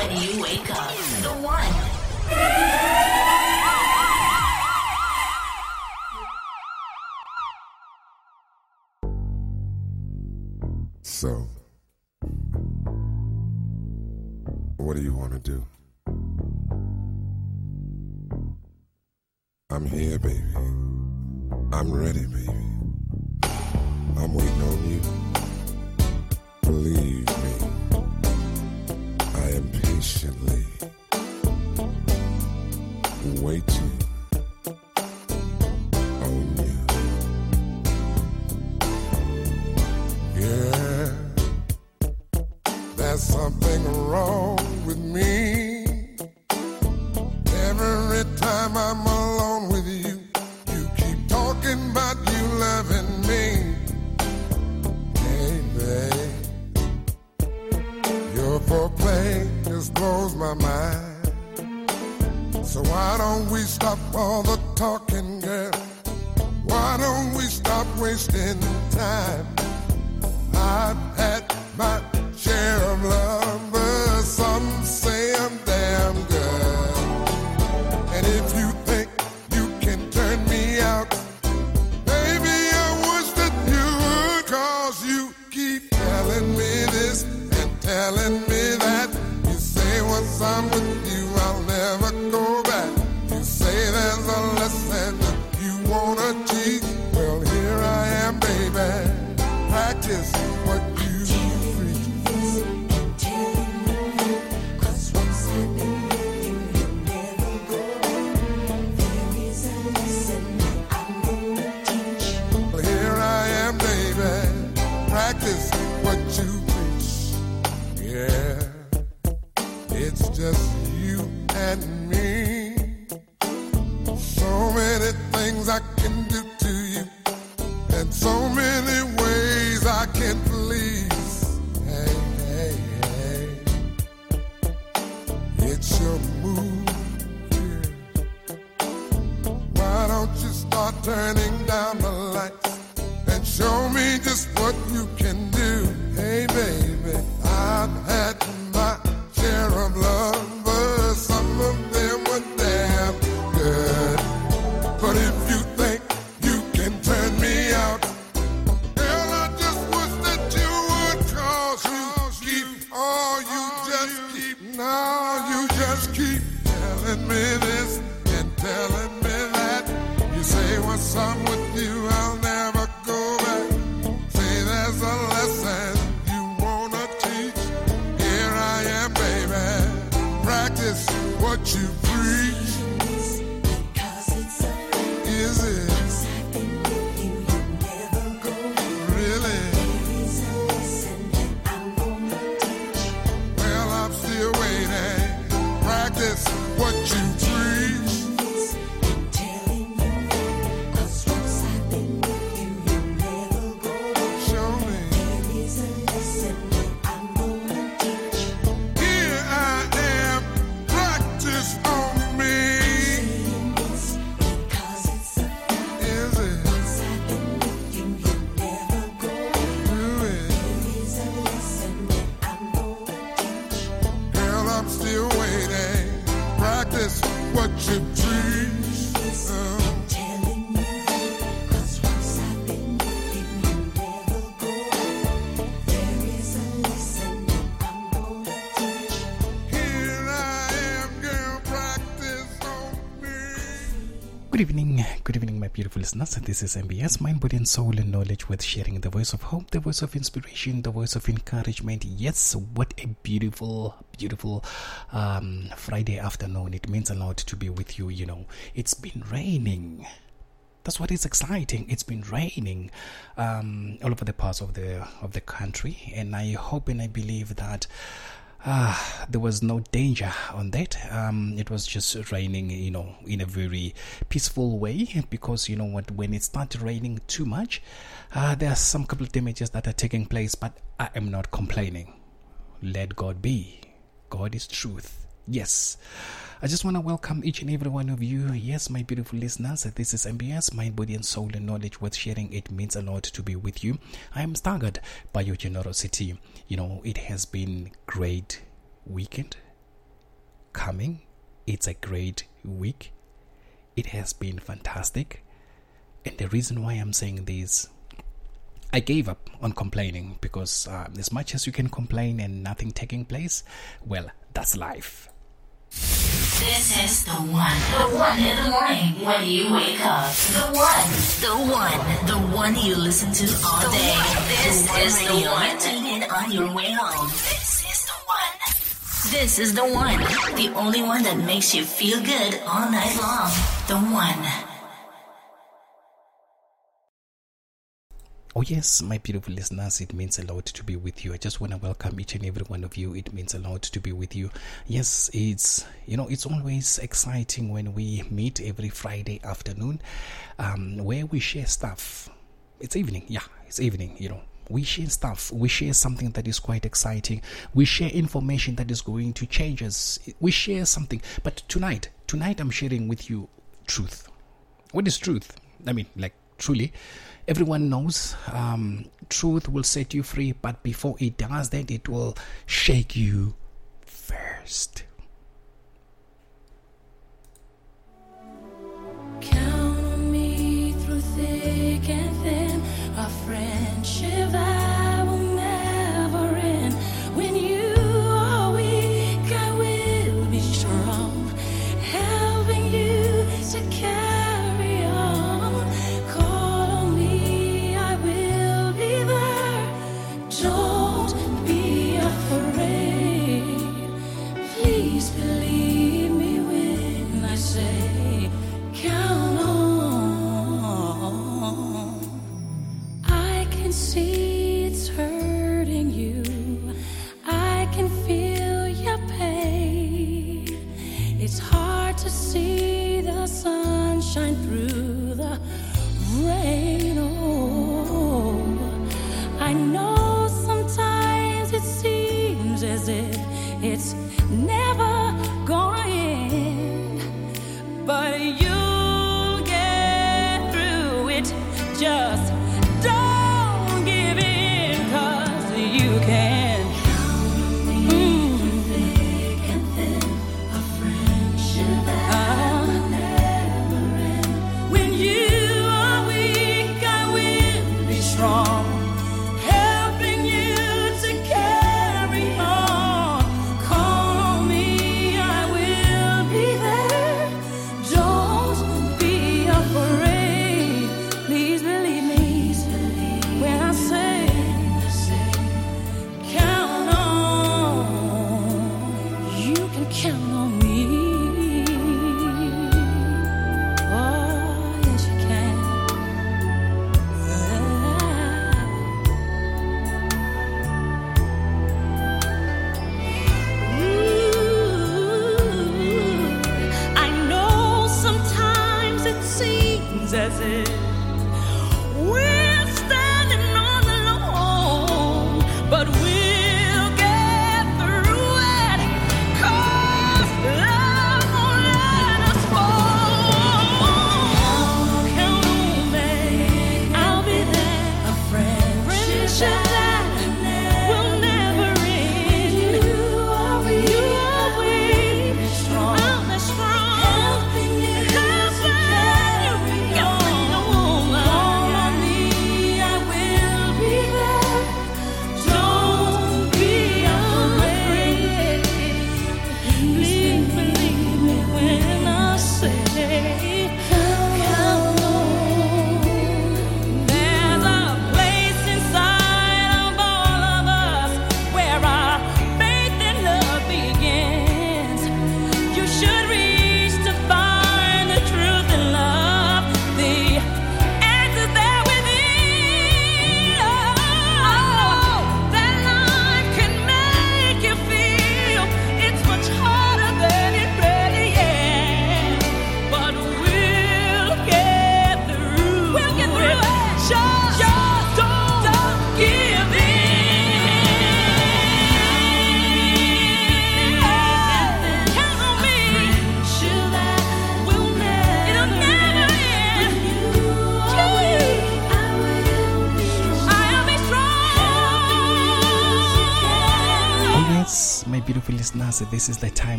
when you wake. beautiful listeners. This is MBS, Mind, Body, and Soul, and Knowledge with sharing the voice of hope, the voice of inspiration, the voice of encouragement. Yes, what a beautiful, beautiful um, Friday afternoon. It means a lot to be with you, you know. It's been raining. That's what is exciting. It's been raining um, all over the parts of the of the country, and I hope and I believe that Ah, there was no danger on that. Um, it was just raining, you know, in a very peaceful way because you know what, when it started raining too much, uh, there are some couple of damages that are taking place, but I am not complaining. Let God be. God is truth. Yes. I just want to welcome each and every one of you. Yes, my beautiful listeners, this is MBS, Mind, Body, and Soul and Knowledge worth sharing. It means a lot to be with you. I am staggered by your generosity. You know, it has been great weekend coming. It's a great week. It has been fantastic. And the reason why I'm saying this I gave up on complaining because uh, as much as you can complain and nothing taking place, well, that's life. This is the one. The one in the morning when you wake up. The one. The one. The one you listen to all day. This is the one. Tune in on your way home. This is the one. This is the one. The only one that makes you feel good all night long. The one. Oh, yes, my beautiful listeners, it means a lot to be with you. I just want to welcome each and every one of you. It means a lot to be with you. Yes, it's, you know, it's always exciting when we meet every Friday afternoon um, where we share stuff. It's evening, yeah, it's evening, you know. We share stuff. We share something that is quite exciting. We share information that is going to change us. We share something. But tonight, tonight I'm sharing with you truth. What is truth? I mean, like, truly everyone knows um, truth will set you free, but before it does that, it will shake you first. Count me through thick and thin, friendship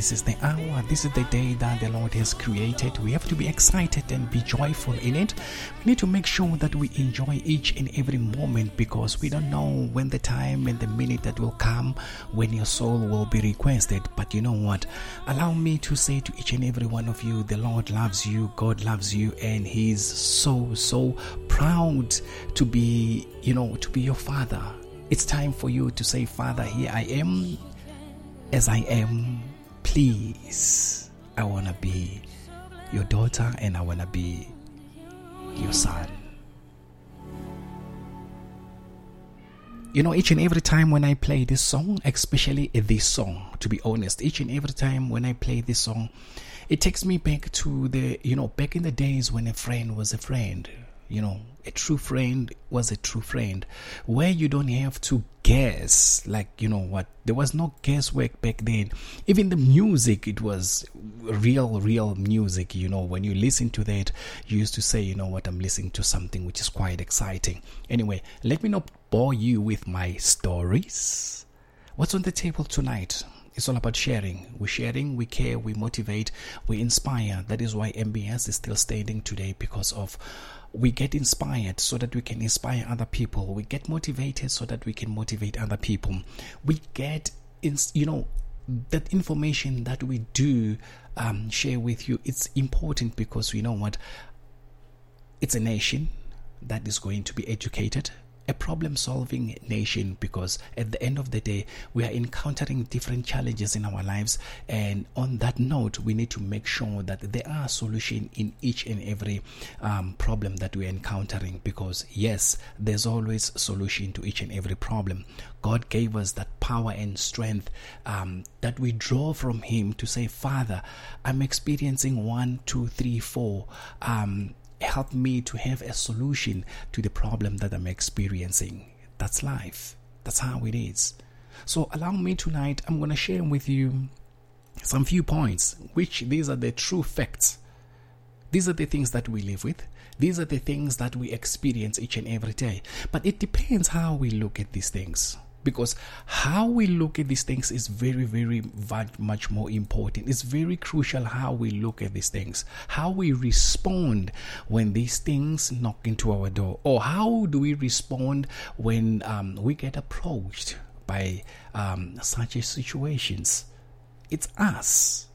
this is the hour, this is the day that the Lord has created. We have to be excited and be joyful in it. We need to make sure that we enjoy each and every moment because we don't know when the time and the minute that will come when your soul will be requested. But you know what? Allow me to say to each and every one of you, the Lord loves you, God loves you, and He's so, so proud to be, you know, to be your Father it's time for you to say, Father, here I am as I am. Please, I want to be your daughter and I want to be your son. You know, each and every time when I play this song, especially this song, to be honest, each and every time when I play this song, it takes me back to the, you know, back in the days when a friend was a friend you know a true friend was a true friend where you don't have to guess like you know what there was no guesswork back then. Even the music it was real real music you know. When you listen to that you used to say you know what i'm listening to something which is quite exciting. Anyway let me not bore you with my stories. What's on the table tonight? It's all about sharing. We're sharing, we care, we motivate, we inspire. That is why MBS is still standing today because of we get inspired so that we can inspire other people. We get motivated so that we can motivate other people. We get, in, you know, that information that we do um, share with you. It's important because we know what it's a nation that is going to be educated a problem solving nation because at the end of the day, we are encountering different challenges in our lives. And on that note, we need to make sure that there are solutions in each and every um, problem that we're encountering because, yes, there's always solution to each and every problem. God gave us that power and strength um, that we draw from Him to say, Father, I'm experiencing one, two, three, four. Um, help me to have a solution to the problem that I'm experiencing. That's life. That's how it is. So allow me tonight, I'm going to share with you some few points, which these are the true facts. These are the things that we live with. These are the things that we experience each and every day. But it depends how we look at these things because how we look at these things is very very much more important. It's very crucial how we look at these things. How we respond when these things knock into our door. Or how do we respond when um, we get approached by um, such situations? It's us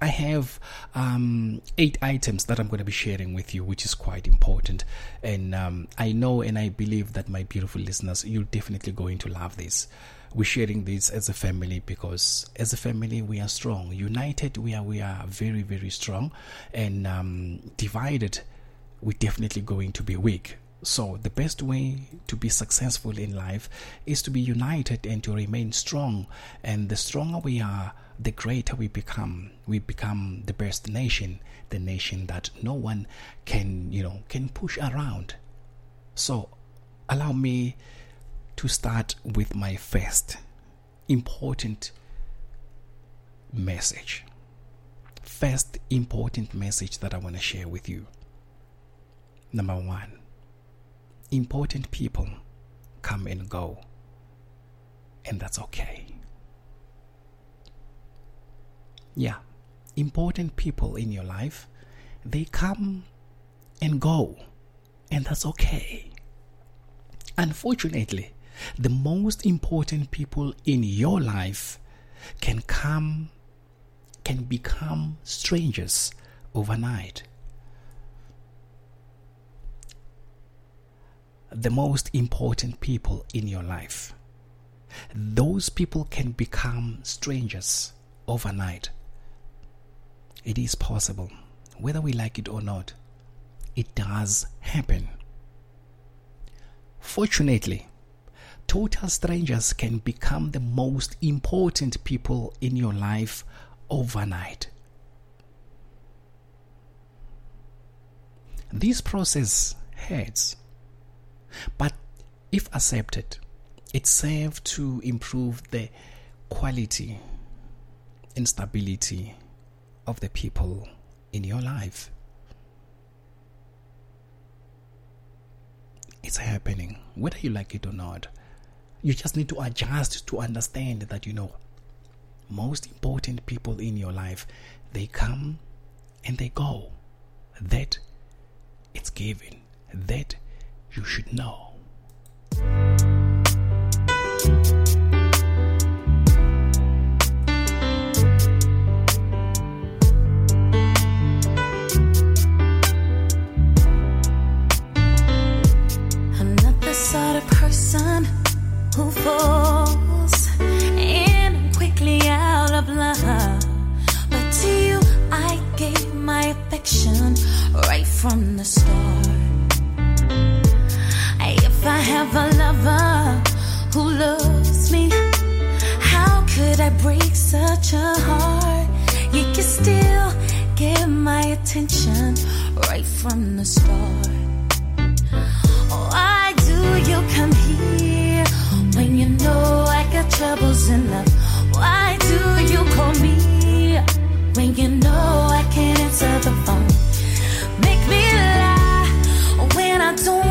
I have um, eight items that I'm going to be sharing with you, which is quite important. And um, I know and I believe that my beautiful listeners, you're definitely going to love this. We're sharing this as a family because as a family we are strong. United we are we are very very strong, and um, divided we're definitely going to be weak. So, the best way to be successful in life is to be united and to remain strong. And the stronger we are, the greater we become. We become the best nation, the nation that no one can, you know, can push around. So, allow me to start with my first important message. First important message that I want to share with you. Number one important people come and go, and that's okay. Yeah, important people in your life, they come and go, and that's okay. Unfortunately, the most important people in your life can come, can become strangers overnight. the most important people in your life. Those people can become strangers overnight. It is possible, whether we like it or not. It does happen. Fortunately, total strangers can become the most important people in your life overnight. This process hurts but if accepted, it serves to improve the quality and stability of the people in your life. It's happening, whether you like it or not. You just need to adjust to understand that, you know, most important people in your life, they come and they go. That it's given. That you should know. From the start. If I have a lover who loves me, how could I break such a heart? You can still get my attention right from the start. Oh, Why do you come here when you know I got troubles enough? Why do you call me when you know I can't answer the phone? Don't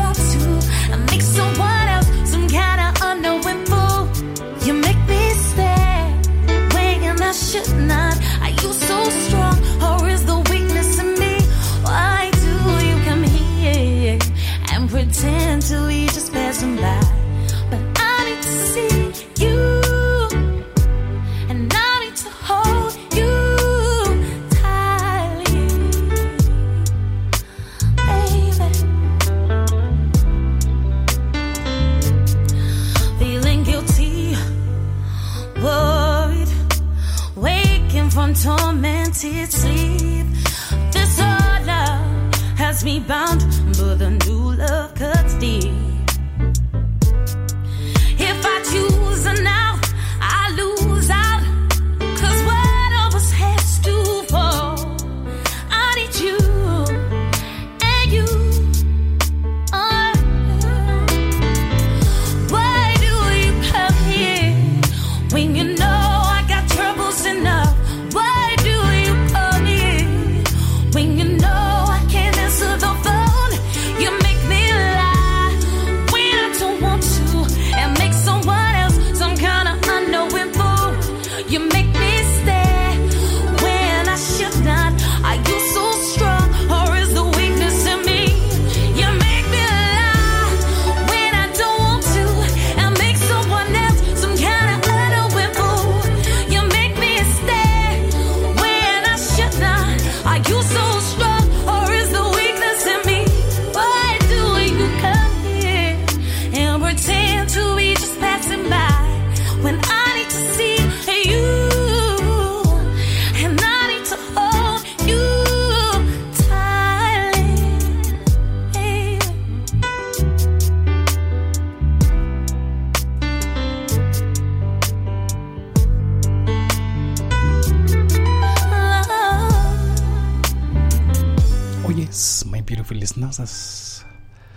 beautiful listeners.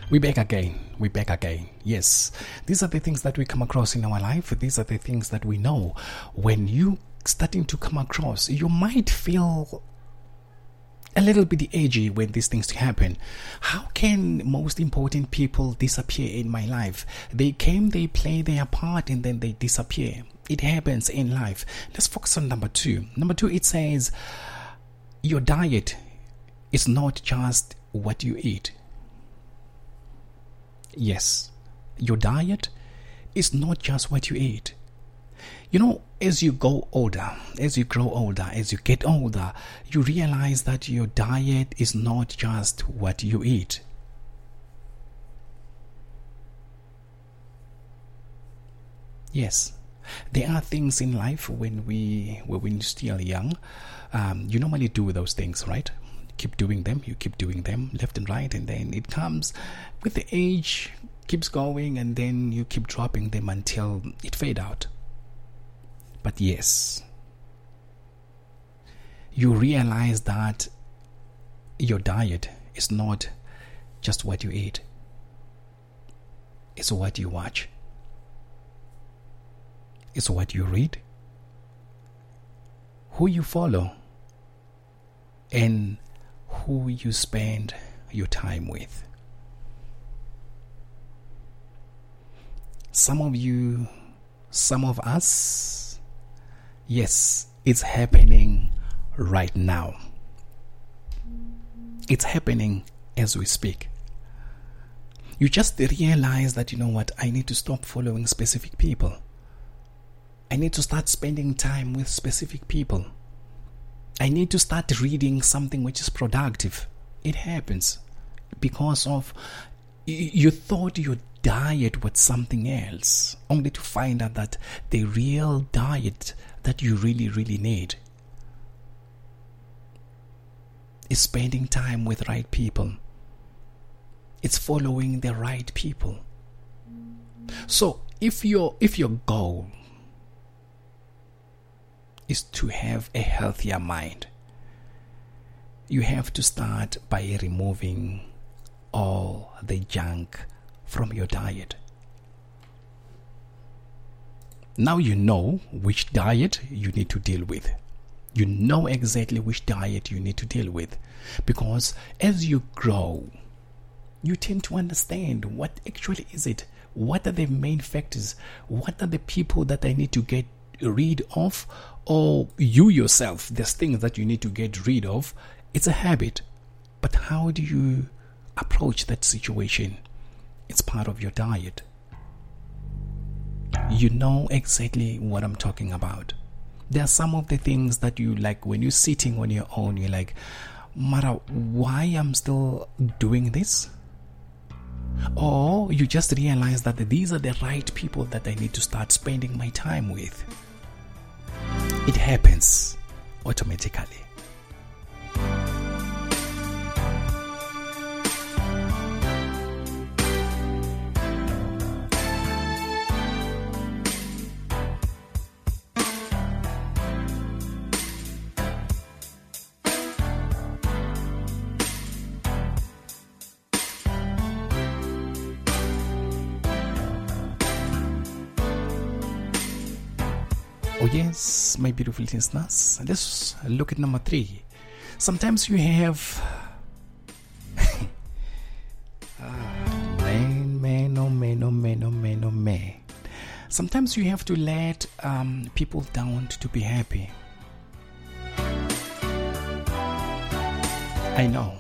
We back again. We back again. Yes. These are the things that we come across in our life. These are the things that we know. When you starting to come across, you might feel a little bit edgy when these things happen. How can most important people disappear in my life? They came, they play their part, and then they disappear. It happens in life. Let's focus on number two. Number two, it says, Your diet is not just what you eat. Yes, your diet is not just what you eat. You know, as you go older, as you grow older, as you get older, you realize that your diet is not just what you eat. Yes, there are things in life when we when we're still young, um, you normally do those things, right? Keep doing them, you keep doing them left and right, and then it comes with the age, keeps going, and then you keep dropping them until it fade out. But yes, you realize that your diet is not just what you eat, it's what you watch, it's what you read, who you follow, and who you spend your time with. Some of you, some of us, yes, it's happening right now. It's happening as we speak. You just realize that, you know what, I need to stop following specific people. I need to start spending time with specific people. I need to start reading something which is productive. It happens because of you thought your diet was something else, only to find out that the real diet that you really, really need is spending time with right people. It's following the right people. So if your if your goal is to have a healthier mind, you have to start by removing all the junk from your diet. Now you know which diet you need to deal with. You know exactly which diet you need to deal with. Because as you grow, you tend to understand what actually is it. What are the main factors? What are the people that i need to get rid of or you yourself there's things that you need to get rid of. It's a habit. But how do you approach that situation? It's part of your diet. You know exactly what i'm talking about. There are some of the things that you like when you're sitting on your own you're like mara why i'm still doing this? Or you just realize that these are the right people that I need to start spending my time with. It happens automatically. My beautiful listeners. Let's look at number three. Sometimes you have. man, man, oh man, oh man, oh man, oh man. Sometimes you have to let um, people down to be happy. I know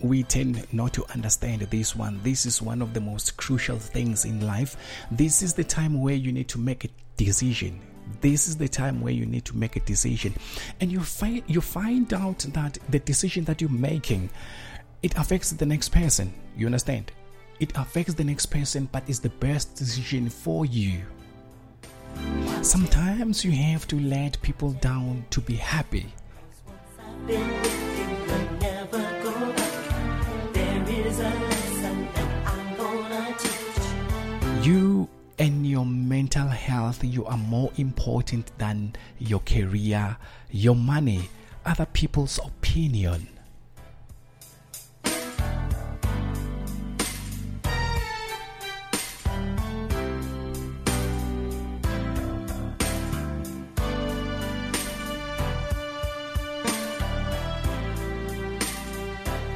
we tend not to understand this one. This is one of the most crucial things in life. This is the time where you need to make a decision this is the time where you need to make a decision. And you find you find out that the decision that you're making it affects the next person. You understand? It affects the next person but it's the best decision for you. Sometimes you have to let people down to be happy. You and your mental health, you are more important than your career, your money, other people's opinion.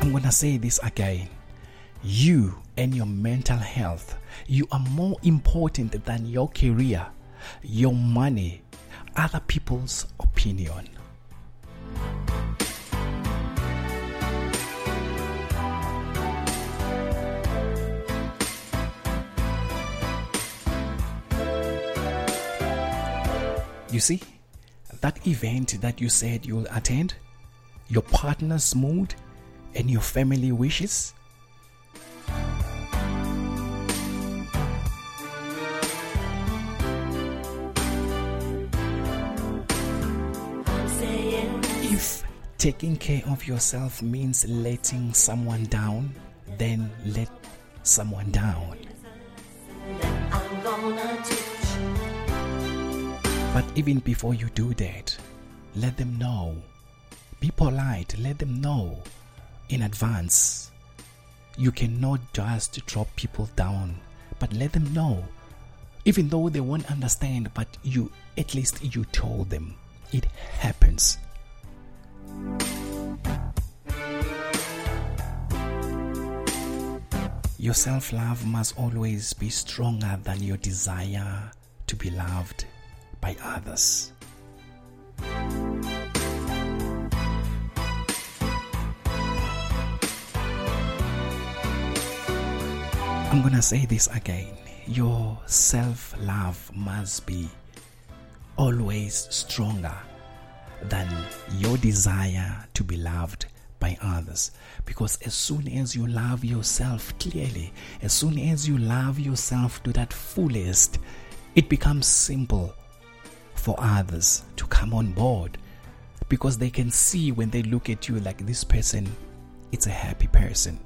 I'm gonna say this again. You and your mental health you are more important than your career, your money, other people's opinion. You see, that event that you said you'll attend, your partner's mood, and your family wishes, taking care of yourself means letting someone down, then let someone down. But even before you do that, let them know. Be polite, let them know in advance. You cannot just drop people down, but let them know. Even though they won't understand, but you at least you told them. It happens. Your self love must always be stronger than your desire to be loved by others. I'm gonna say this again. Your self love must be always stronger than your desire to be loved by others. Because as soon as you love yourself clearly, as soon as you love yourself to that fullest, it becomes simple for others to come on board because they can see when they look at you like this person it's a happy person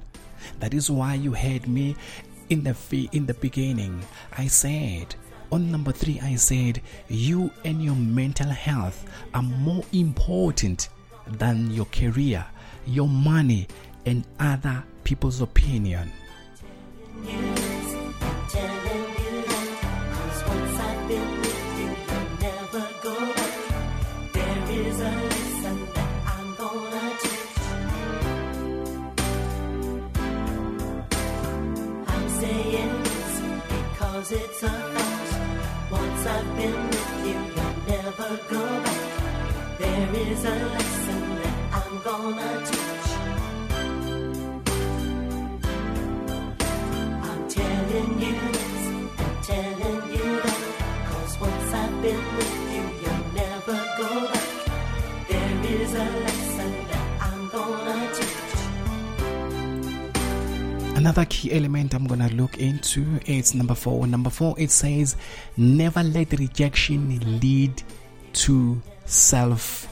that is why you heard me in the in the beginning i said on number 3 i said you and your mental health are more important than your career your money and other people's opinion. It's a Once I've been with you, you'll never go back. There is a lesson that I'm gonna teach. I'm telling you this, I'm telling you that. Cause once I've been with Another key element I'm gonna look into is number four. Number four, it says, never let rejection lead to self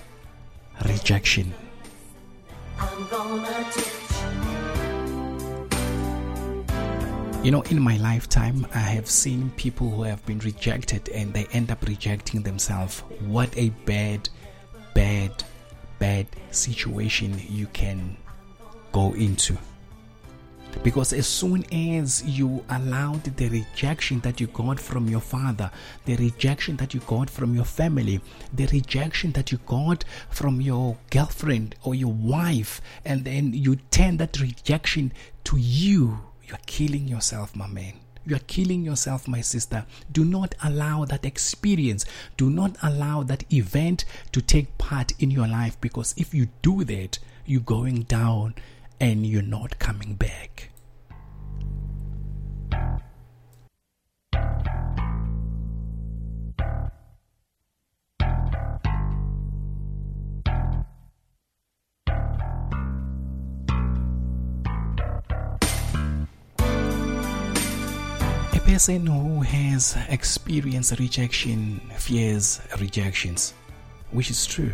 rejection. I'm gonna teach. You know, in my lifetime, I have seen people who have been rejected and they end up rejecting themselves. What a bad, bad, bad situation you can go into. Because as soon as you allowed the rejection that you got from your father, the rejection that you got from your family, the rejection that you got from your girlfriend or your wife, and then you turn that rejection to you, you're killing yourself, my man. You are killing yourself, my sister. Do not allow that experience, do not allow that event to take part in your life because if you do that, you're going down and you're not coming back. A person who has experienced rejection fears rejections, which is true.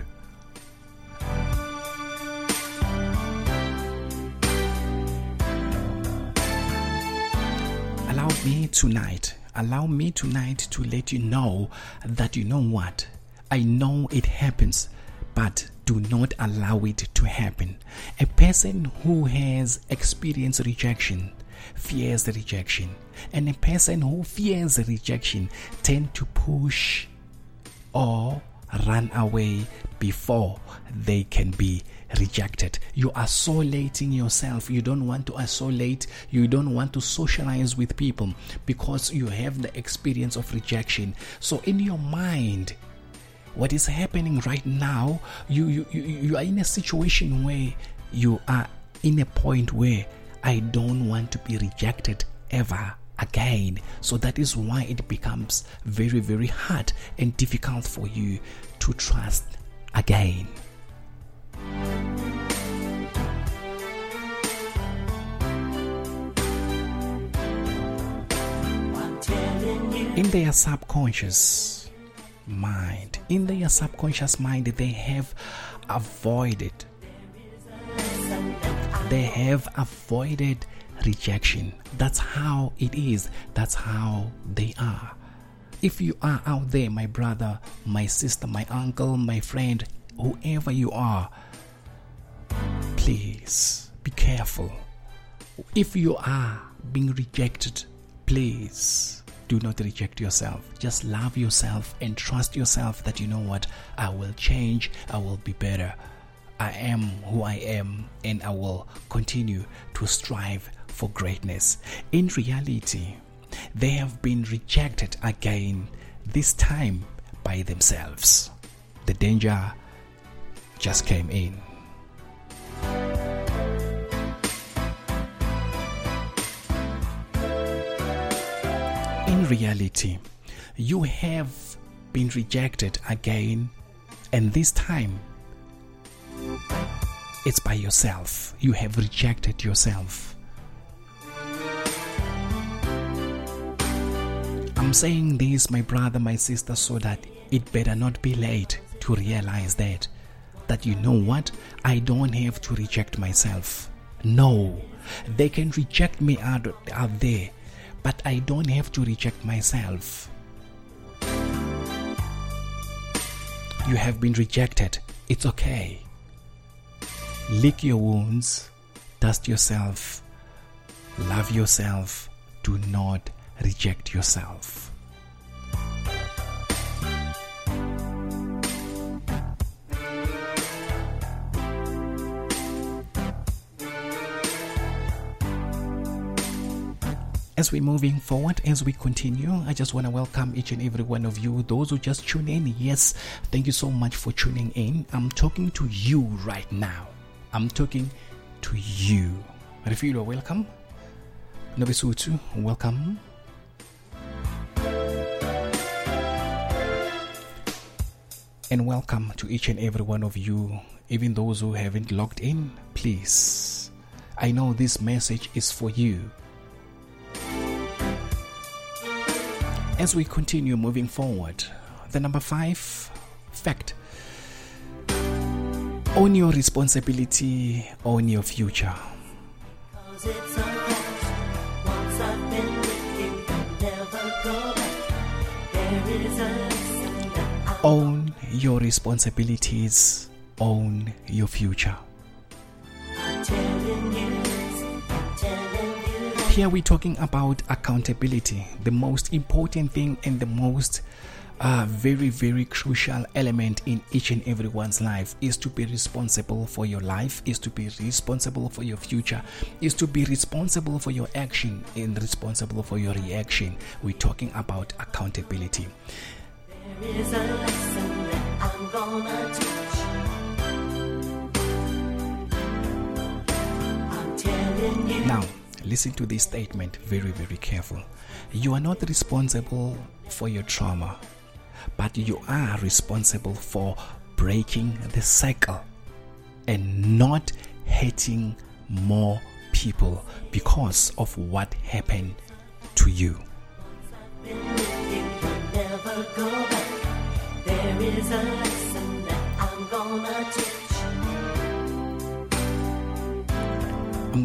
Me tonight. Allow me tonight to let you know that you know what? I know it happens but do not allow it to happen. A person who has experienced rejection fears rejection and a person who fears rejection tend to push or run away before they can be rejected. You are isolating yourself. You don't want to isolate. You don't want to socialize with people because you have the experience of rejection. So in your mind, what is happening right now, you you, you, you are in a situation where you are in a point where I don't want to be rejected ever again. So that is why it becomes very, very hard and difficult for you to trust again. In their subconscious mind, in their subconscious mind, they have avoided they have avoided rejection. That's how it is. That's how they are. If you are out there, my brother, my sister, my uncle, my friend, whoever you are, please be careful. If you are being rejected, please do not reject yourself. Just love yourself and trust yourself that you know what? I will change, I will be better. I am who I am, and I will continue to strive for greatness. In reality, they have been rejected again, this time by themselves. The danger just came in. In reality, you have been rejected again, and this time it's by yourself. You have rejected yourself. I'm saying this, my brother, my sister, so that it better not be late to realize that. That you know what? I don't have to reject myself. No, they can reject me out, out there, but I don't have to reject myself. You have been rejected. It's okay. Lick your wounds, dust yourself, love yourself. Do not reject yourself. As we're moving forward, as we continue, I just want to welcome each and every one of you. Those who just tune in, yes, thank you so much for tuning in. I'm talking to you right now. I'm talking to you. Refilo, welcome. Novisutu, welcome. And welcome to each and every one of you, even those who haven't logged in. Please, I know this message is for you. As we continue moving forward, the number five fact own your responsibility, own your future. Cause it's a fact. Once I've been with you, you'll never go back. There is a lesson that I Own your responsibilities, own your future. Here we're talking about accountability, the most important thing and the most uh, very, very crucial element in each and everyone's life is to be responsible for your life, is to be responsible for your future, is to be responsible for your action and responsible for your reaction. We're talking about accountability. There is a lesson that I'm gonna teach. I'm telling you. Now, listen to this statement very, very careful. You are not responsible for your trauma, but you are responsible for breaking the cycle and not hurting more people because of what happened to you. There is a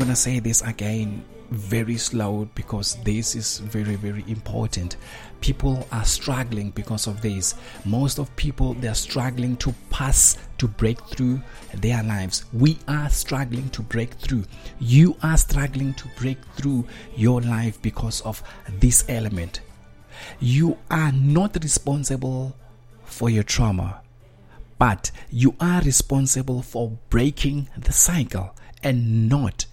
gonna say this again very slow because this is very very important. People are struggling because of this. Most of people they're struggling to pass to break through their lives. We are struggling to break through. You are struggling to break through your life because of this element. You are not responsible for your trauma but you are responsible for breaking the cycle and not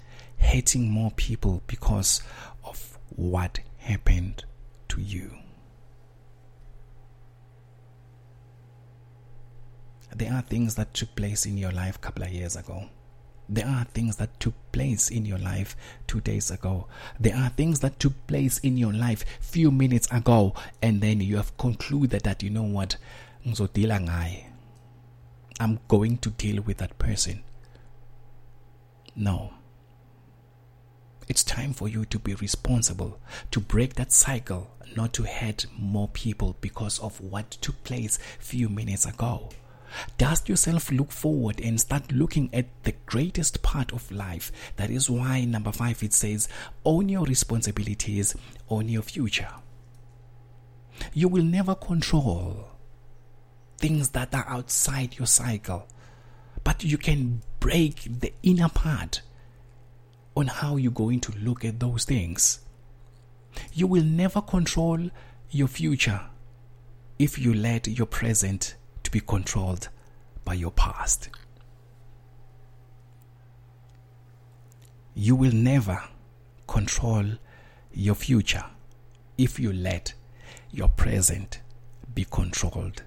hurting more people because of what happened to you. There are things that took place in your life a couple of years ago. There are things that took place in your life two days ago. There are things that took place in your life few minutes ago, and then you have concluded that you know what. I'm going to deal with that person. No. It's time for you to be responsible, to break that cycle, not to hurt more people because of what took place few minutes ago. Dust yourself, look forward, and start looking at the greatest part of life. That is why, number five, it says, own your responsibilities, own your future. You will never control things that are outside your cycle, but you can break the inner part on how you're going to look at those things. You will never control your future if you let your present to be controlled by your past. You will never control your future if you let your present be controlled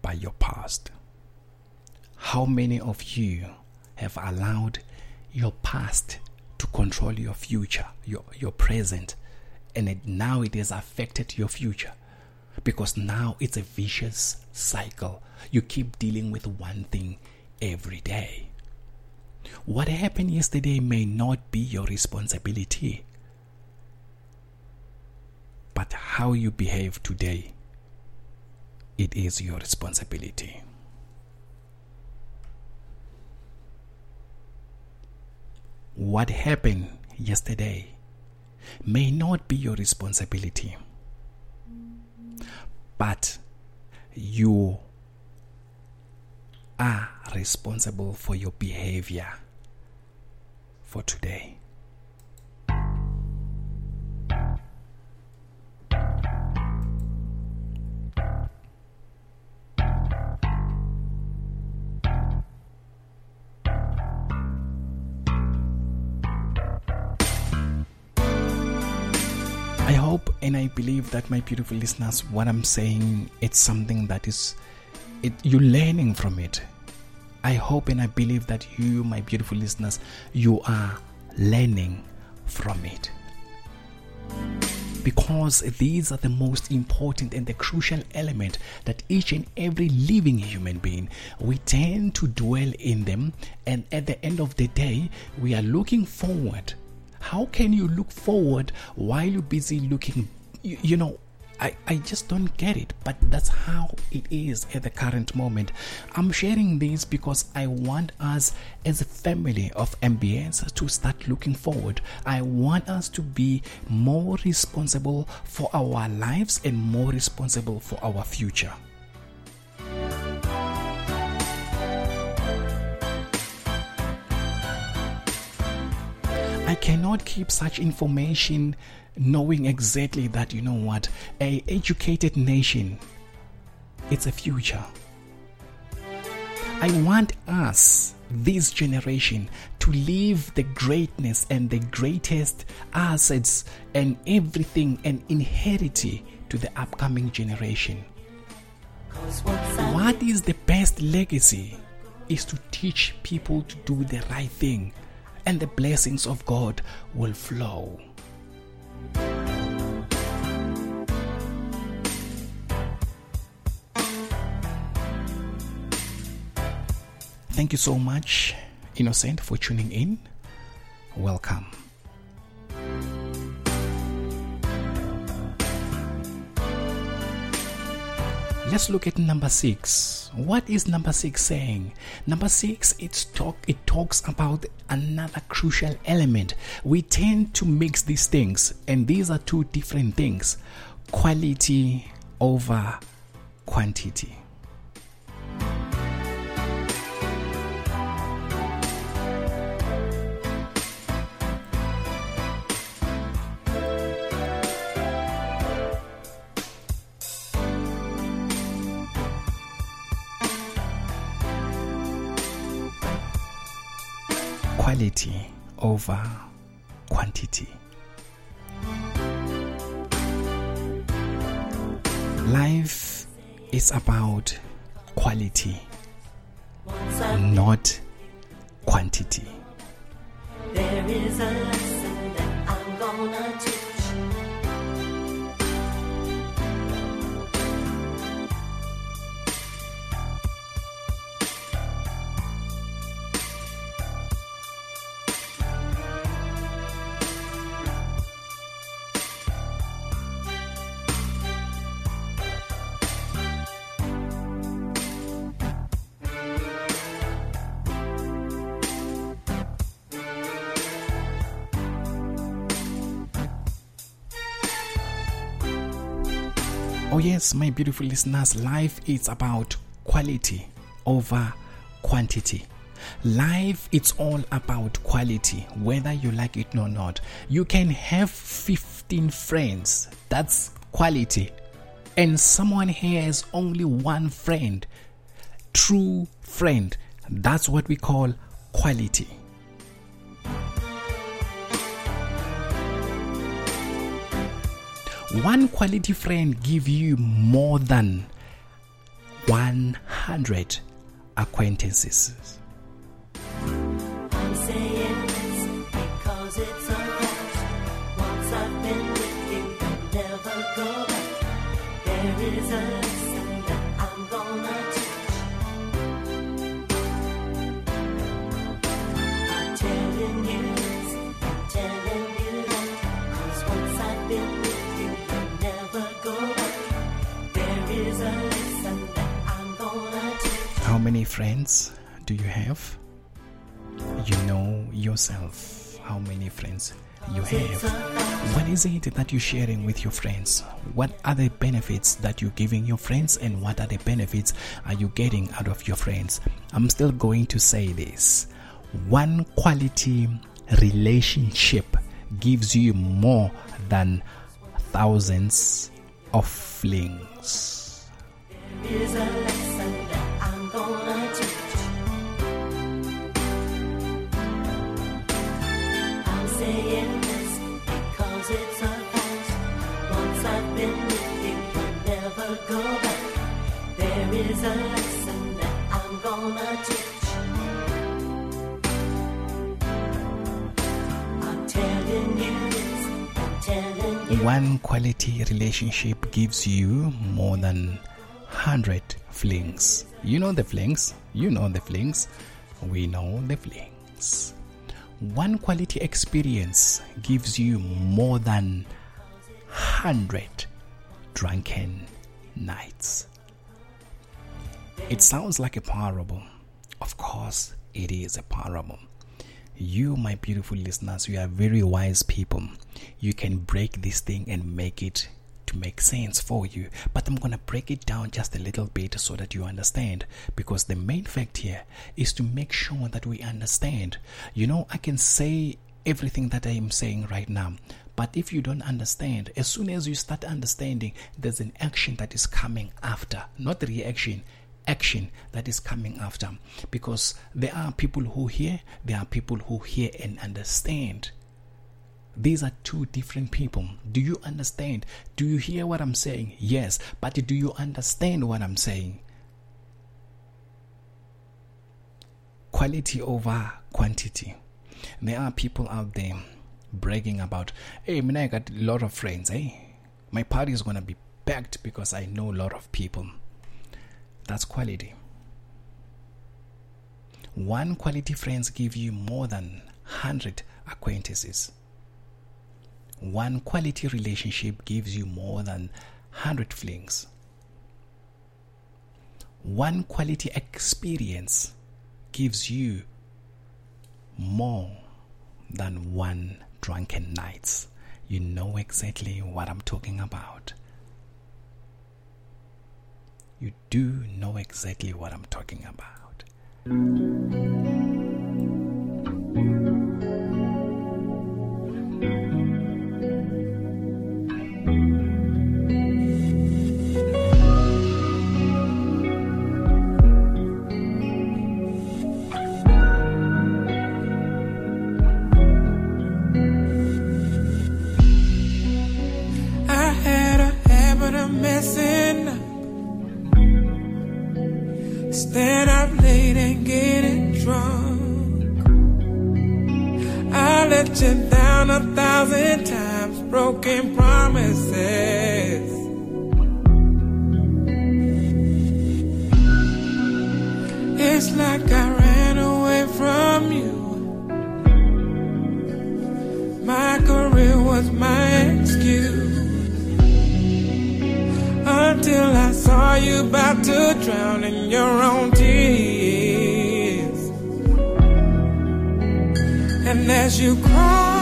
by your past. How many of you have allowed your past to control your future, your, your present, and it, now it has affected your future? Because now it's a vicious cycle. You keep dealing with one thing every day. What happened yesterday may not be your responsibility, but how you behave today, it is your responsibility. What happened yesterday may not be your responsibility, but you are responsible for your behavior for today. And I believe that my beautiful listeners, what I'm saying, it's something that is, it you're learning from it. I hope and I believe that you, my beautiful listeners, you are learning from it. Because these are the most important and the crucial element that each and every living human being we tend to dwell in them, and at the end of the day, we are looking forward how can you look forward while you're busy looking you, you know I, I just don't get it, but that's how it is at the current moment. I'm sharing this because I want us as a family of MBS to start looking forward. I want us to be more responsible for our lives and more responsible for our future. Cannot keep such information knowing exactly that you know what a educated nation it's a future. I want us this generation to leave the greatness and the greatest assets and everything and inherit to the upcoming generation. What is the best legacy is to teach people to do the right thing and the blessings of God will flow. Thank you so much, Innocent, for tuning in. Welcome. Let's look at number six. What is number six saying? Number six, it's talk. It talks about another crucial element. We tend to mix these things, and these are two different things: quality over quantity. Quality over quantity. Life is about quality, not quantity. There is a lesson Oh, yes, my beautiful listeners, life is about quality over quantity. Life it's all about quality, whether you like it or not. You can have 15 friends, that's quality. And someone here has only one friend, true friend. That's what we call quality. One quality friend give you more than 100 acquaintances. Many friends do you have? You know yourself how many friends you have. What is it that you're sharing with your friends? What are the benefits that you're giving your friends, and what are the benefits are you getting out of your friends? I'm still going to say this one quality relationship gives you more than thousands of flings. One quality relationship gives you more than 100 flings. You know the flings. You know the flings. We know the flings. One quality experience gives you more than 100 drunken nights. It sounds like a parable. Of course, it is a parable. You, my beautiful listeners, you are very wise people. You can break this thing and make it to make sense for you. But I'm going to break it down just a little bit so that you understand. Because the main fact here is to make sure that we understand. You know, I can say everything that I am saying right now. But if you don't understand, as soon as you start understanding, there's an action that is coming after, not reaction action that is coming after because there are people who hear there are people who hear and understand these are two different people. Do you understand? Do you hear what i'm saying? Yes but do you understand what i'm saying? Quality over quantity. There are people out there bragging about hey man i got a lot of friends eh? My party is gonna be packed because i know a lot of people. That's quality. One quality friends give you more than 100 acquaintances. One quality relationship gives you more than 100 flings. One quality experience gives you more than one drunken nights. You know exactly what I'm talking about you do know exactly what I'm talking about. Down a thousand times, broken promises. It's like I ran away from you. My career was my excuse until I saw you about to drown in your own tears. As you cried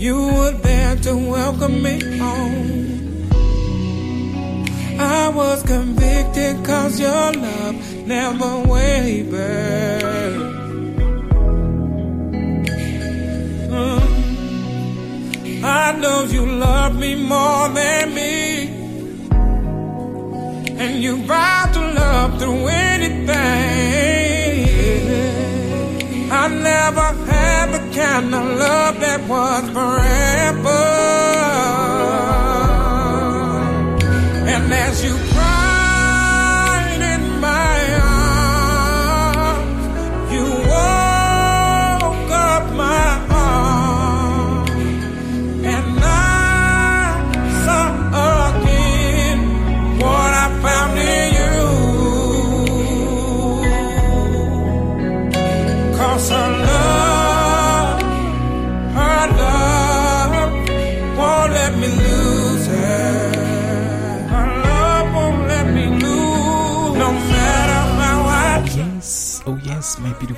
you were there to welcome me home. I was convicted cause your love never wavered. Mm. I know you love me more than me. And you vowed to love through anything. I never had the kind of love that was forever. And as you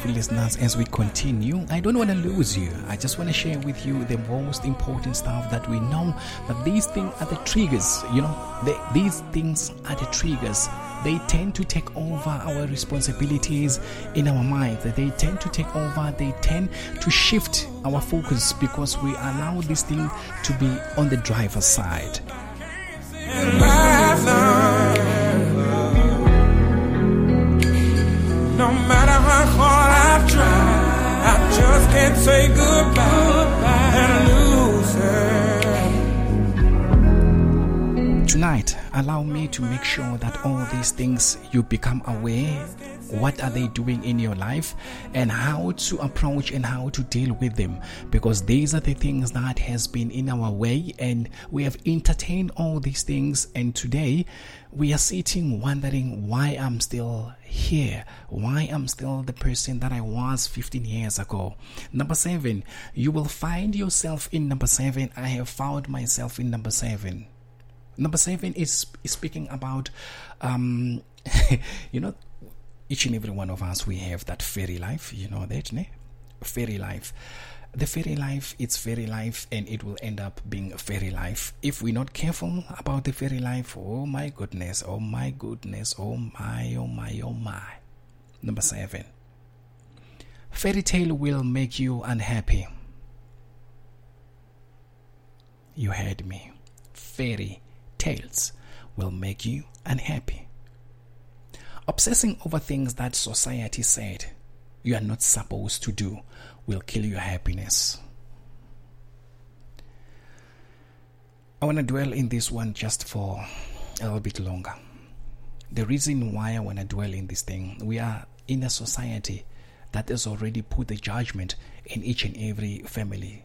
listeners, as we continue, I don't want to lose you. I just want to share with you the most important stuff that we know that these things are the triggers, you know, they, these things are the triggers. They tend to take over our responsibilities in our minds. They tend to take over, they tend to shift our focus because we allow this thing to be on the driver's side. No just can't say goodbye. And Tonight, allow me to make sure that all these things you become aware what are they doing in your life and how to approach and how to deal with them. Because these are the things that has been in our way and we have entertained all these things and today we are sitting wondering why I'm still here why I'm still the person that I was 15 years ago. Number 7 you will find yourself in number 7 I have found myself in number 7 Number seven is, is speaking about, um, you know, each and every one of us, we have that fairy life, you know that, ne? Fairy life. The fairy life, it's fairy life, and it will end up being a fairy life. If we're not careful about the fairy life, oh my goodness, oh my goodness, oh my, oh my, oh my. Number seven. Fairy tale will make you unhappy. You heard me. Fairy tales will make you unhappy. Obsessing over things that society said you are not supposed to do will kill your happiness. I want to dwell in this one just for a little bit longer. The reason why I want to dwell in this thing, we are in a society that has already put the judgment in each and every family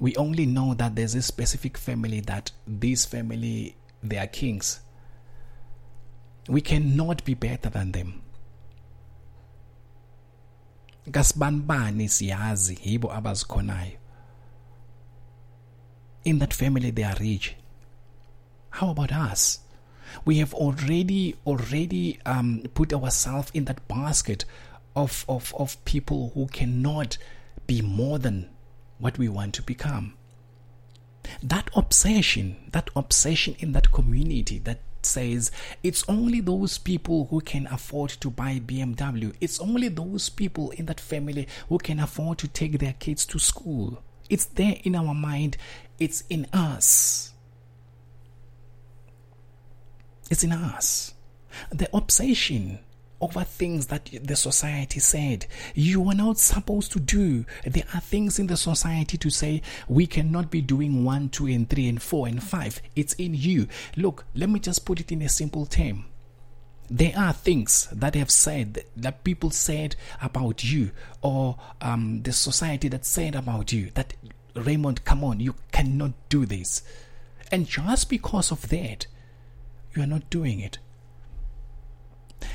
we only know that there's a specific family that this family they are kings. We cannot be better than them. Kasibanibani siyazi yibo abazikhonayo. In that family they are rich. How about us? We have already already um, put ourselves in that basket of, of, of people who cannot be more than what we want to become. That obsession, that obsession in that community that says it's only those people who can afford to buy BMW, it's only those people in that family who can afford to take their kids to school. It's there in our mind, it's in us. It's in us. The obsession over things that the society said you are not supposed to do. There are things in the society to say we cannot be doing one, two, and three, and four, and five. It's in you. Look, let me just put it in a simple term. There are things that have said that people said about you, or um, the society that said about you that Raymond, come on, you cannot do this, and just because of that, you are not doing it.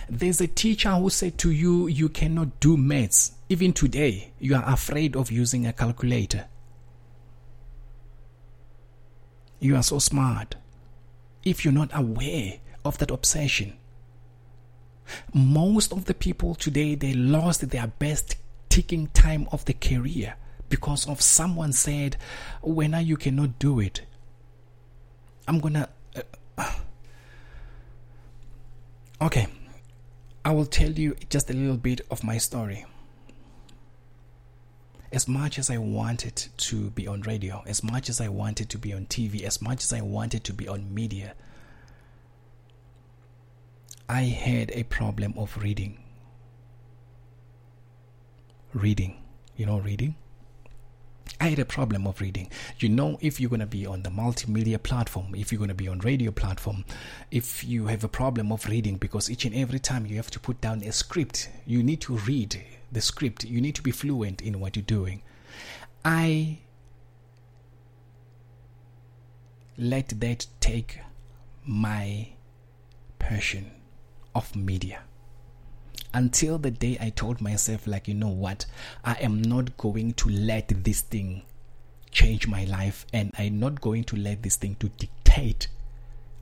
There's a teacher who said to you, you cannot do maths. Even today, you are afraid of using a calculator. You are so smart. If you're not aware of that obsession, Most of the people today they lost their best ticking time of the career because of someone said, "When you cannot do it." I'm gonna. Uh, okay, I will tell you just a little bit of my story. As much as I wanted to be on radio, as much as I wanted to be on TV, as much as I wanted to be on media, I had a problem of reading. Reading. You know, reading? I had a problem of reading. You know, if you're going to be on the multimedia platform, if you're going to be on radio platform, if you have a problem of reading, because each and every time you have to put down a script, you need to read the script. You need to be fluent in what you're doing. I let that take my passion of media until the day I told myself, like, you know what, I am not going to let this thing change my life, and I'm not going to let this thing to dictate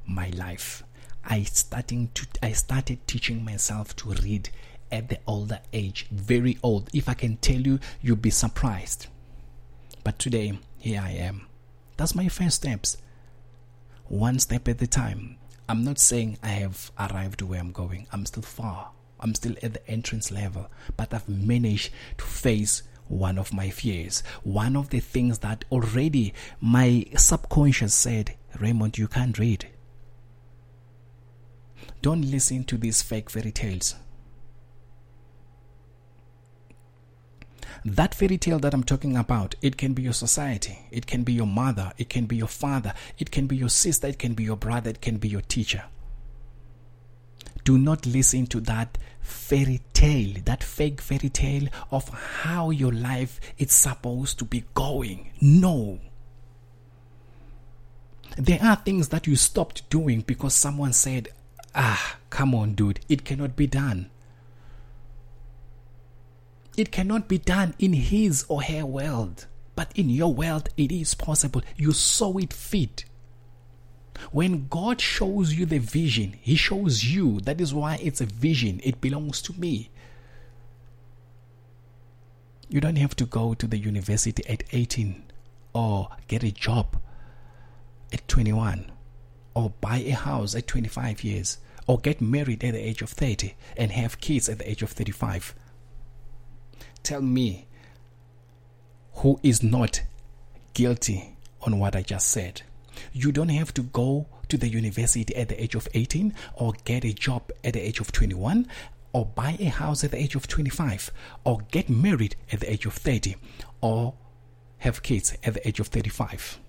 my life. I starting to I started teaching myself to read at the older age, very old. If I can tell you, you'll be surprised. But today, here I am. That's my first steps. One step at a time. I'm not saying I have arrived where I'm going. I'm still far. I'm still at the entrance level, but I've managed to face one of my fears. One of the things that already my subconscious said, Raymond, you can't read. Don't listen to these fake fairy tales. That fairy tale that I'm talking about, it can be your society, it can be your mother, it can be your father, it can be your sister, it can be your brother, it can be your teacher. Do not listen to that fairy tale, that fake fairy tale of how your life is supposed to be going. No. There are things that you stopped doing because someone said, ah, come on, dude, it cannot be done. It cannot be done in his or her world, but in your world, it is possible. You saw it fit. When God shows you the vision, He shows you. That is why it's a vision. It belongs to me. You don't have to go to the university at 18 or get a job at 21 or buy a house at 25 years or get married at the age of 30 and have kids at the age of 35. Tell me who is not guilty on what I just said. You don't have to go to the university at the age of 18 or get a job at the age of 21 or buy a house at the age of 25 or get married at the age of 30 or have kids at the age of 35.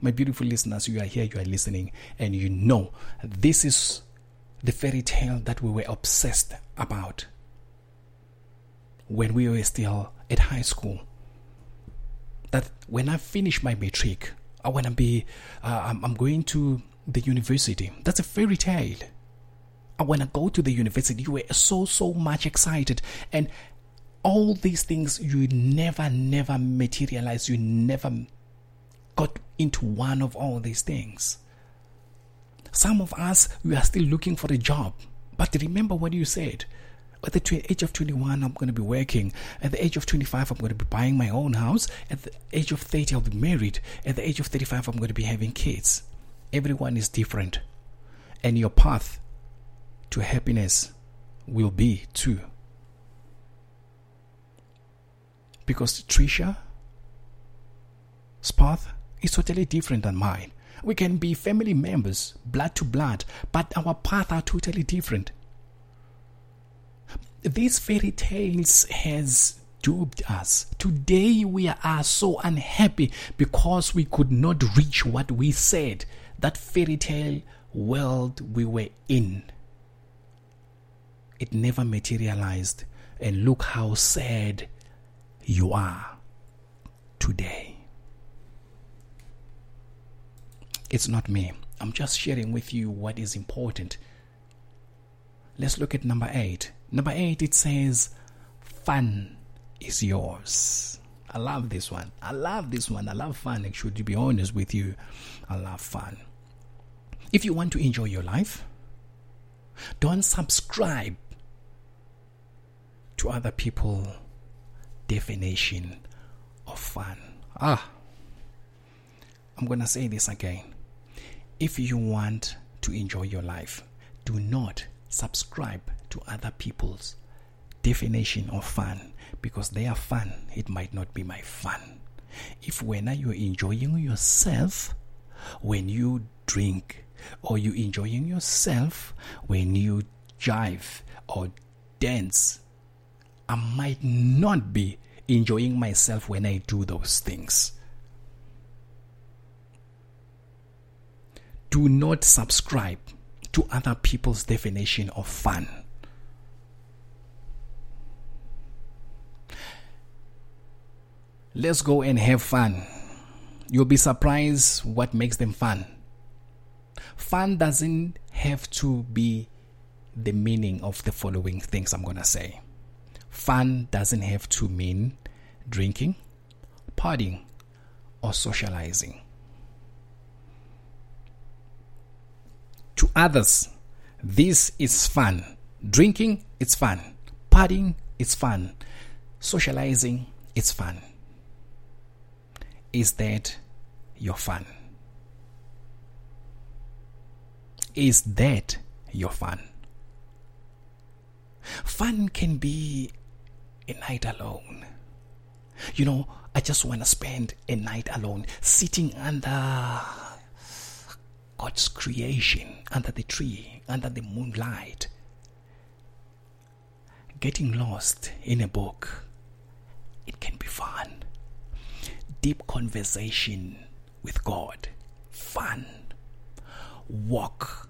My beautiful listeners, you are here, you are listening, and you know this is the fairy tale that we were obsessed about when we were still at high school. That when I finish my matric, I want to be, uh, I'm, I'm going to the university. That's a fairy tale. I want to go to the university. You were so, so much excited. And all these things, you never, never materialize. You never got into one of all these things. Some of us, we are still looking for a job. But remember what you said at the age of 21, I'm going to be working. At the age of 25, I'm going to be buying my own house. At the age of 30, I'll be married. At the age of 35, I'm going to be having kids. Everyone is different. And your path to happiness will be too. Because Trisha's path is totally different than mine. We can be family members, blood to blood, but our paths are totally different these fairy tales has duped us. Today we are so unhappy because we could not reach what we said that fairy tale world we were in. It never materialized, and look how sad you are today. It's not me. I'm just sharing with you what is important. Let's look at number eight Number eight, it says, Fun is yours. I love this one. I love this one. I love fun, actually, to be honest with you. I love fun. If you want to enjoy your life, Don't subscribe to other people definition of fun. Ah. I'm going to say this again. If you want to enjoy your life, do not subscribe to other people's definition of fun because they are fun. It might not be my fun. If when you're enjoying yourself, when you drink, or you enjoying yourself when you jive or dance, I might not be enjoying myself when I do those things. Do not subscribe to other people's definition of fun. Let's go and have fun. You'll be surprised what makes them fun. Fun doesn't have to be the meaning of the following things I'm going to say. Fun doesn't have to mean drinking, partying, or socializing. To others, this is fun. Drinking, it's fun. Partying, it's fun. Socializing, it's fun. Is that your fun? Is that your fun? Fun can be a night alone. You know, I just want to spend a night alone, sitting under God's creation, under the tree, under the moonlight, getting lost in a book. It can be fun. Deep conversation with God, fun. Walk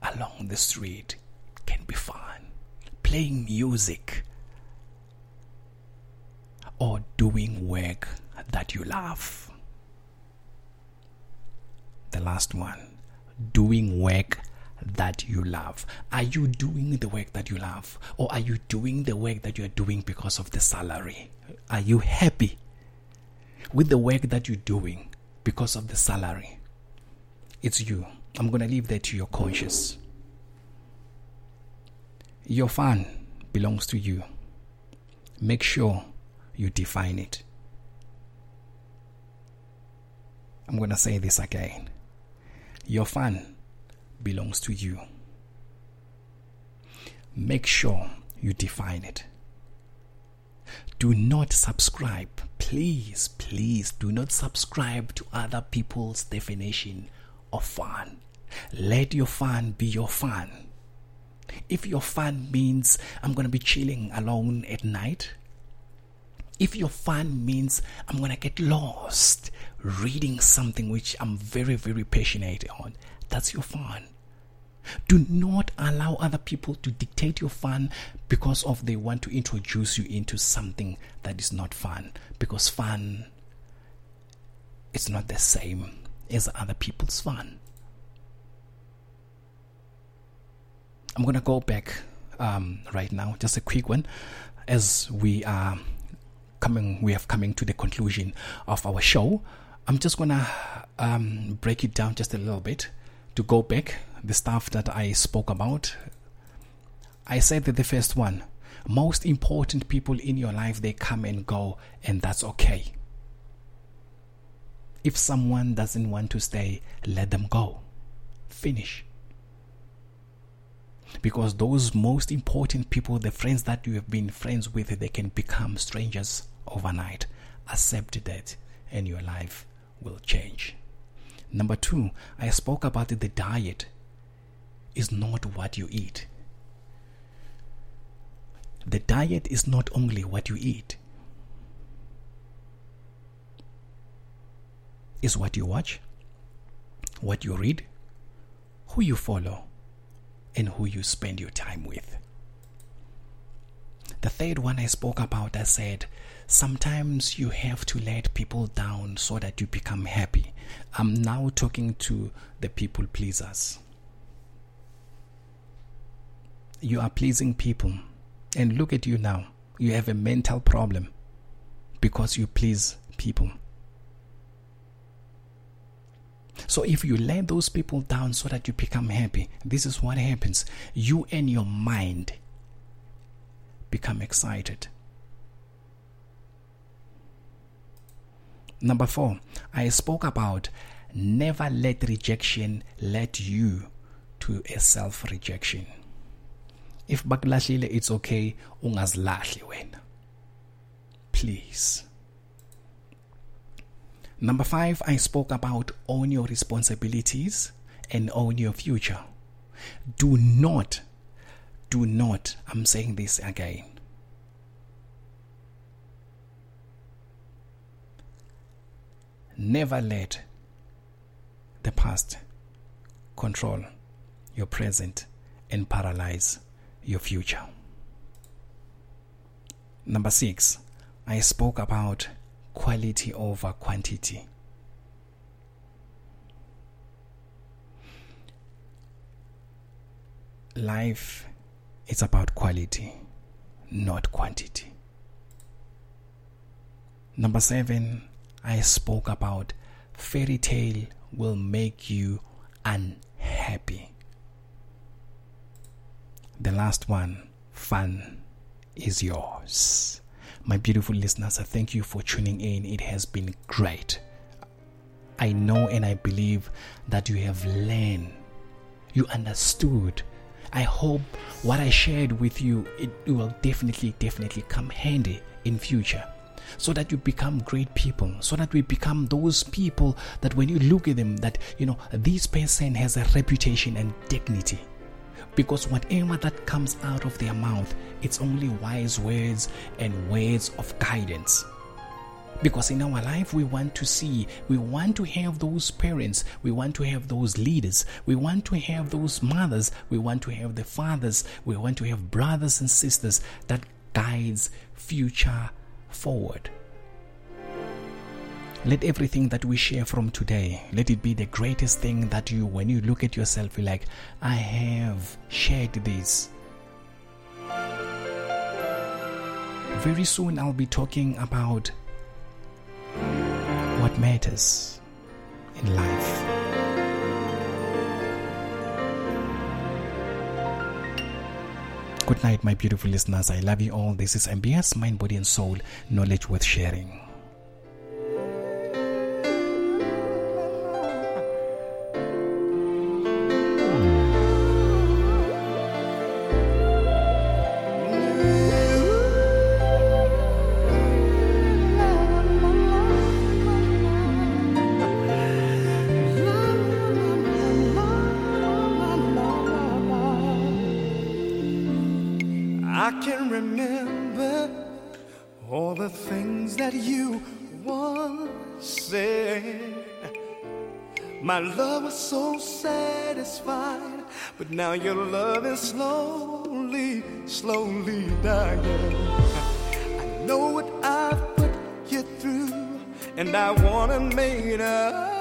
along the street can be fun. Playing music or doing work that you love. The last one doing work that you love. Are you doing the work that you love? Or are you doing the work that you are doing because of the salary? Are you happy with the work that you're doing because of the salary? It's you. I'm going to leave that to your conscience. Your fun belongs to you. Make sure you define it. I'm going to say this again. Your fun belongs to you. Make sure you define it. Do not subscribe. Please, please do not subscribe to other people's definition of fun. Let your fun be your fun. If your fun means I'm going to be chilling alone at night, if your fun means I'm going to get lost reading something which I'm very, very passionate on, that's your fun. Do not allow other people to dictate your fun because of they want to introduce you into something that is not fun. Because fun is not the same as other people's fun. I'm gonna go back um, right now, just a quick one, as we are coming, we have coming to the conclusion of our show. I'm just gonna um, break it down just a little bit to go back the stuff that I spoke about. I said that the first one, most important people in your life they come and go, and that's okay. If someone doesn't want to stay, let them go. Finish because those most important people, the friends that you have been friends with, they can become strangers overnight. Accept that, and your life will change. Number two, I spoke about the diet is not what you eat. The diet is not only what you eat, is what you watch, what you read, who you follow, and who you spend your time with. The third one I spoke about, I said, sometimes you have to let people down so that you become happy. I'm now talking to the people pleasers. You are pleasing people, and look at you now. You have a mental problem because you please people. So if you let those people down so that you become happy, this is what happens. You and your mind become excited. Number four, I spoke about never let rejection lead you to a self rejection. If bakulahlile it's okay, ungazilahli wena. Please. Number five, I spoke about own your responsibilities and own your future. Do not, do not, I'm saying this again. Never let the past control your present and paralyze your future. Number six, I spoke about quality over quantity. Life is about quality, not quantity. Number seven, I spoke about fairy tale will make you unhappy. The last one, fun is yours. My beautiful listeners, I thank you for tuning in. It has been great. I know and I believe that you have learned, you understood. I hope what I shared with you it will definitely, definitely come handy in future so that you become great people so that we become those people that when you look at them that you know this person has a reputation and dignity because whatever that comes out of their mouth it's only wise words and words of guidance. Because in our life we want to see we want to have those parents we want to have those leaders we want to have those mothers we want to have the fathers we want to have brothers and sisters that guides future forward let everything that we share from today let it be the greatest thing that you when you look at yourself you're like i have shared this very soon i'll be talking about what matters in life Good night, my beautiful listeners. I love you all. This is MBS Mind, Body, and Soul Knowledge Worth Sharing. Your love is slowly, slowly dying. I know what I've put you through, and I wanna make up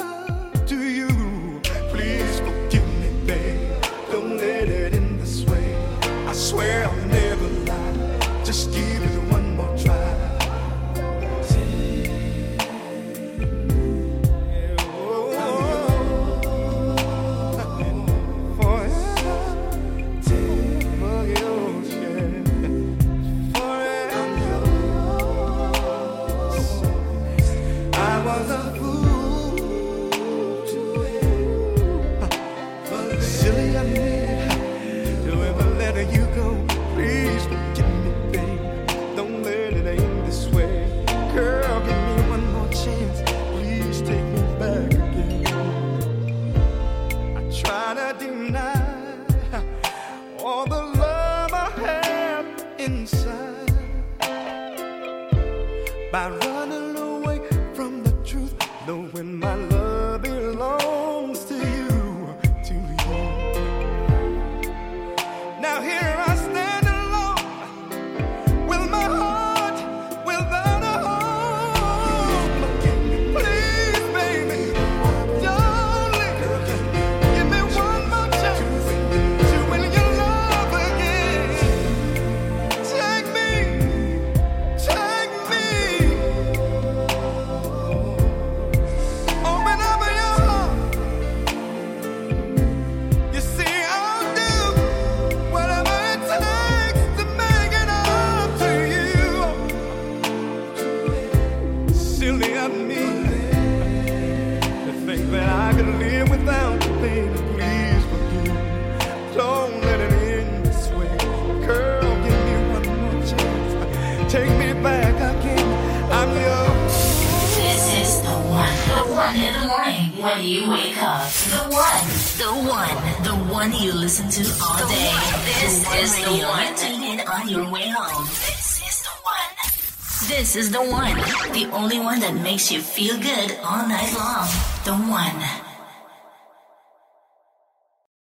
This is the one, the only one that makes you feel good all night long. The one.